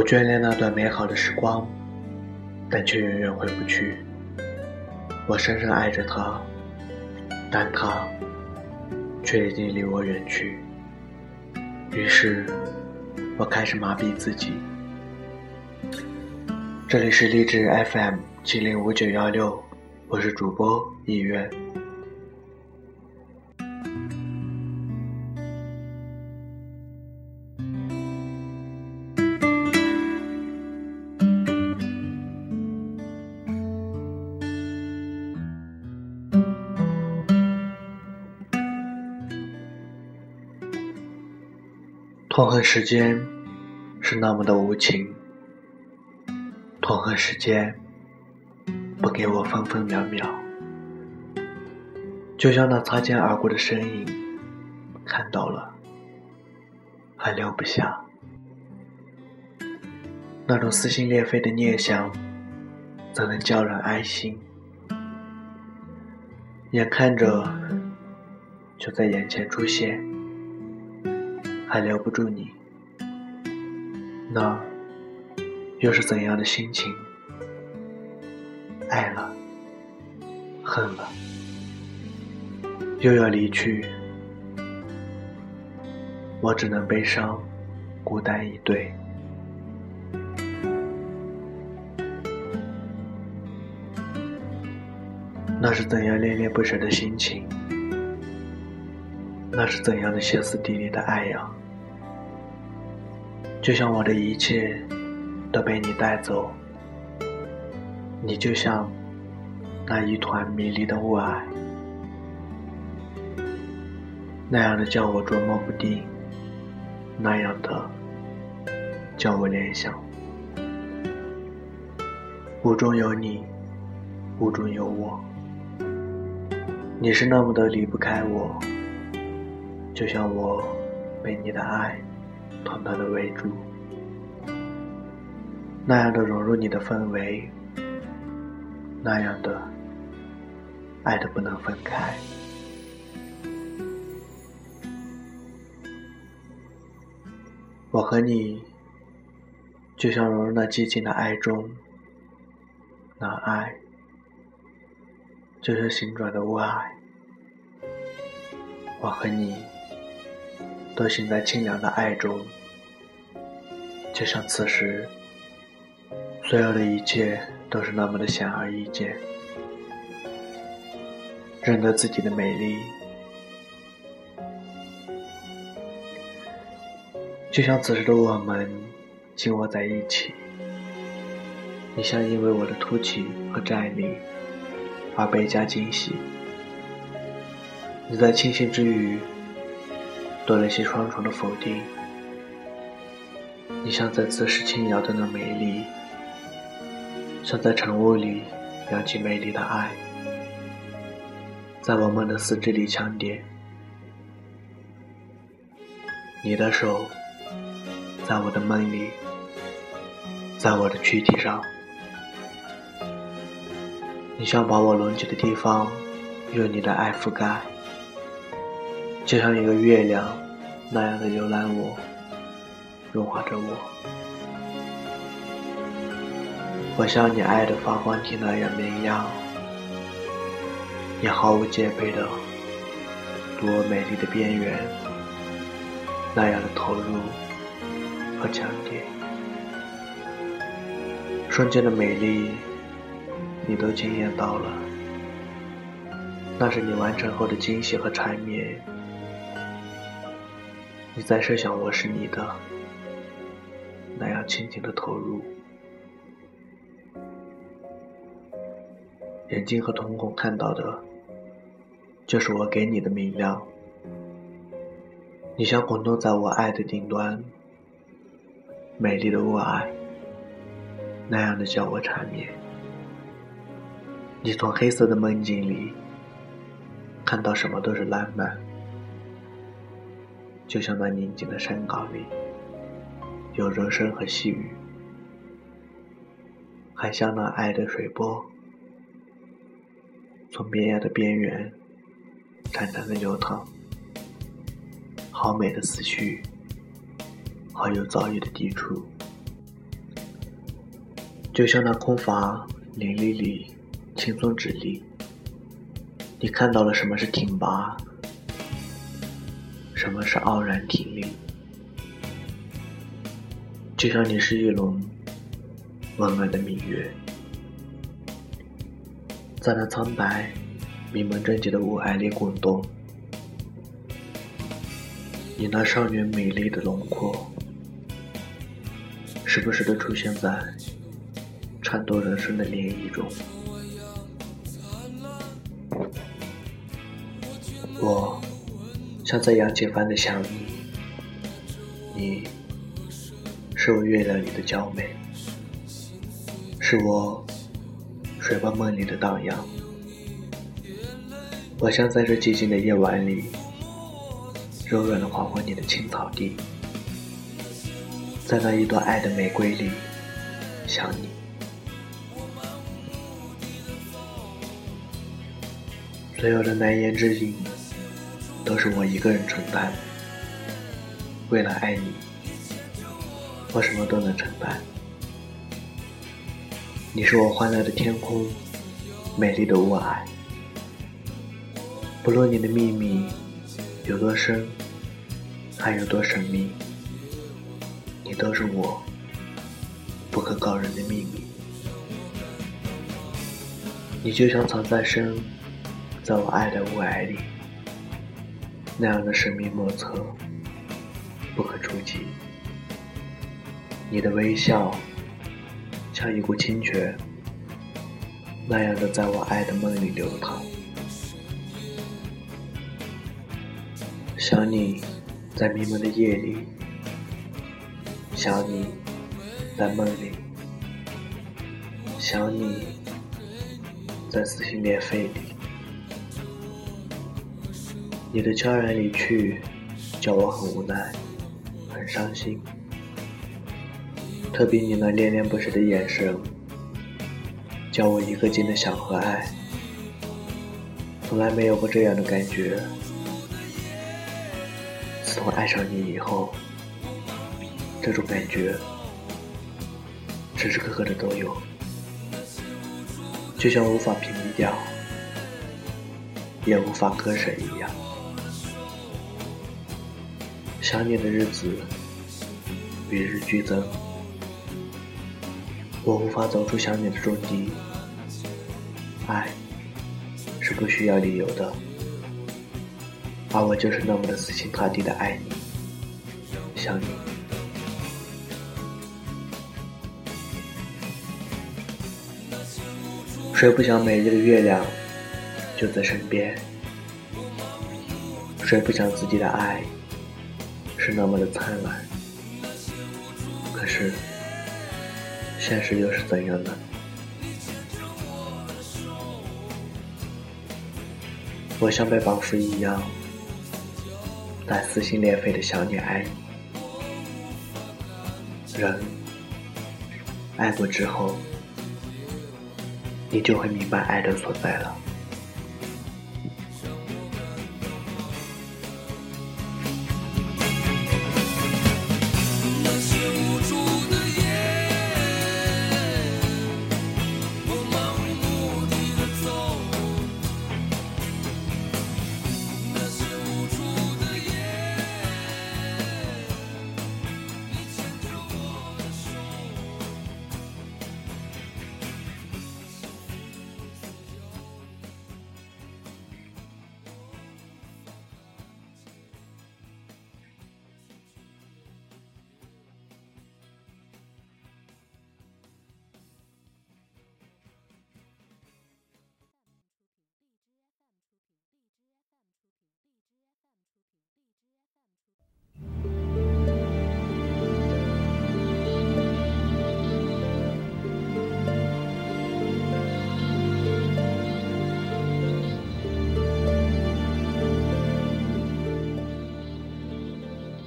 我眷恋那段美好的时光，但却远远回不去。我深深爱着他，但他却已经离我远去。于是，我开始麻痹自己。这里是励志 FM 七零五九幺六，我是主播意愿。恨时间是那么的无情，痛恨时间不给我分分秒秒，就像那擦肩而过的身影，看到了还留不下，那种撕心裂肺的念想，怎能叫人安心？眼看着就在眼前出现。还留不住你，那又是怎样的心情？爱了，恨了，又要离去，我只能悲伤，孤单以对。那是怎样恋恋不舍的心情？那是怎样的歇斯底里的爱呀！就像我的一切都被你带走，你就像那一团迷离的雾霭，那样的叫我捉摸不定，那样的叫我联想。雾中有你，雾中有我，你是那么的离不开我，就像我被你的爱。团团的围住，那样的融入你的氛围，那样的爱的不能分开。我和你，就像融入那寂静的爱中，那爱就是心转的雾霭。我和你。都醒在清凉的爱中，就像此时，所有的一切都是那么的显而易见，认得自己的美丽，就像此时的我们紧握在一起。你像因为我的凸起和站立而倍加惊喜，你在庆幸之余。多了一些双重的否定。你像在自视轻摇的那美丽，像在晨雾里扬起美丽的爱，在我们的四肢里强点。你的手，在我的梦里，在我的躯体上。你想把我隆起的地方，用你的爱覆盖。就像一个月亮那样的游览我，融化着我。我像你爱的发光体那样明亮，你毫无戒备的读我美丽的边缘，那样的投入和强烈。瞬间的美丽，你都惊艳到了，那是你完成后的惊喜和缠绵。你在设想我是你的，那样轻轻的投入，眼睛和瞳孔看到的，就是我给你的明亮。你像滚动在我爱的顶端，美丽的雾霭，那样的叫我缠绵。你从黑色的梦境里，看到什么都是浪漫。就像那宁静的山岗里，有柔声和细雨，还像那爱的水波，从边崖的边缘淡淡的流淌。好美的思绪，好有造诣的抵触。就像那空乏淋漓里轻松直立，你看到了什么是挺拔，什么是傲然挺立。就像你是一轮弯弯的明月，在那苍白、迷蒙、贞洁的雾霭里滚动。你那少年美丽的轮廓，时不时的出现在颤抖人生的涟漪中。像在扬起帆的想你，你是我月亮里的娇美，是我水湾梦里的荡漾。我像在这寂静的夜晚里。柔软的划过你的青草地，在那一朵爱的玫瑰里想你。所有的难言之隐，都是我一个人承担。为了爱你，我什么都能承担。你是我欢乐的天空，美丽的雾霭。不论你的秘密有多深。还有多神秘？你都是我不可告人的秘密。你就像藏在深，在我爱的雾霭里，那样的神秘莫测，不可触及。你的微笑像一股清泉，那样的在我爱的梦里流淌。想你。在迷蒙的夜里，想你；在梦里，想你；在撕心裂肺里，你的悄然离去，叫我很无奈，很伤心。特别你那恋恋不舍的眼神，叫我一个劲的想和爱。从来没有过这样的感觉。自从爱上你以后，这种感觉时时刻刻的都有，就像无法屏蔽掉，也无法割舍一样。想你的日子与日俱增，我无法走出想你的终极。爱是不需要理由的。而我就是那么的死心塌地的爱你，想你。谁不想美丽的月亮就在身边？谁不想自己的爱是那么的灿烂？可是，现实又是怎样的？我像被绑缚一样。在撕心裂肺的想你爱你，人爱过之后，你就会明白爱的所在了。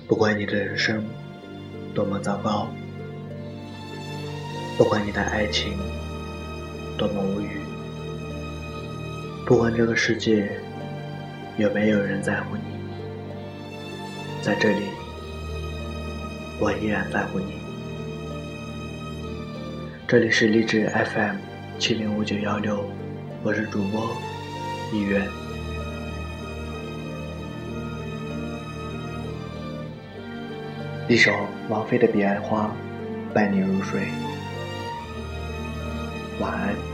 不管你的人生多么糟糕，不管你的爱情多么无语，不管这个世界有没有人在乎你，在这里，我依然在乎你。这里是励志 FM 七零五九幺六，我是主播一元。一首王菲的《彼岸花》，伴你入睡，晚安。